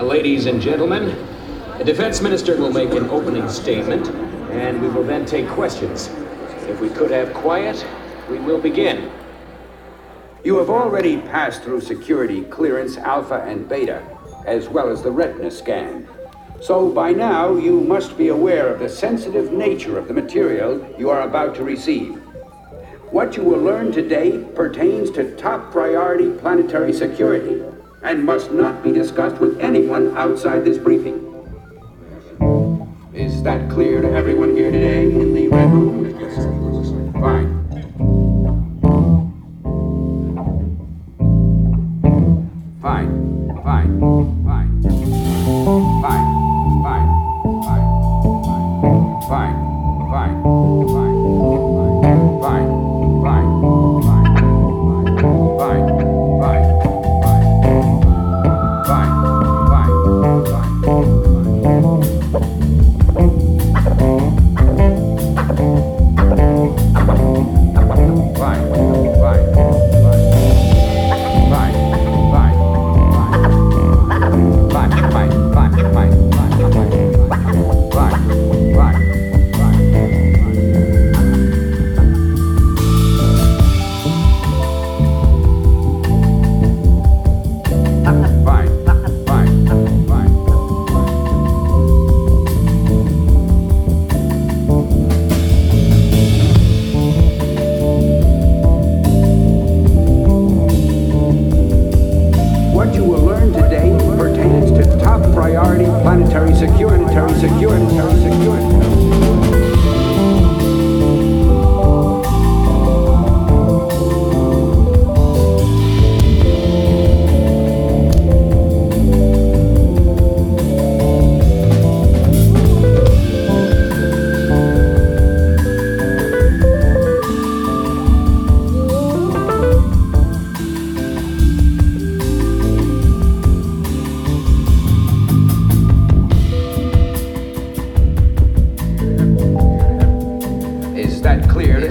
Ladies and gentlemen, the defense minister will make an opening statement, and we will then take questions. If we could have quiet, we will begin. You have already passed through security clearance Alpha and Beta, as well as the retina scan. So by now, you must be aware of the sensitive nature of the material you are about to receive. What you will learn today pertains to top priority planetary security and must not be discussed with anyone outside this briefing. Is that clear to everyone here today in the red room? Fine. Fine, fine, fine, fine, fine, fine, fine, fine,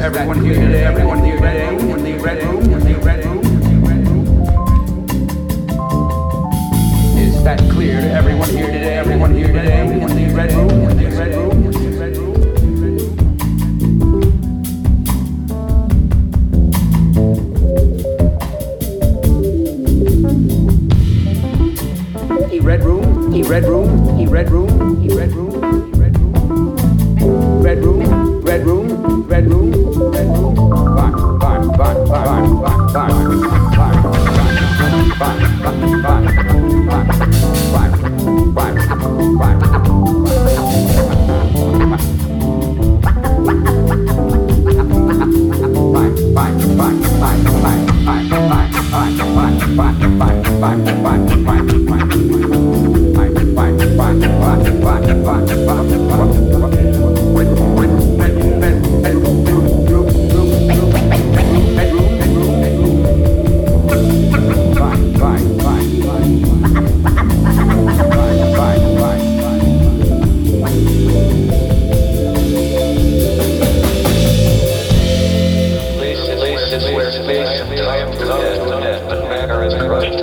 everyone here today, everyone here today, in the red room, in the red room, Is that clear to everyone here today, everyone here today, in the red room, in the red room? Red room, he red room, he red room, he red room. bedroom, bedroom, back, back, back, back, back, back, back, back, back, back, back, back, back, back, Bye. Fine,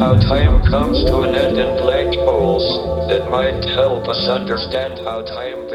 how time comes to an end in black holes, it might help us understand how time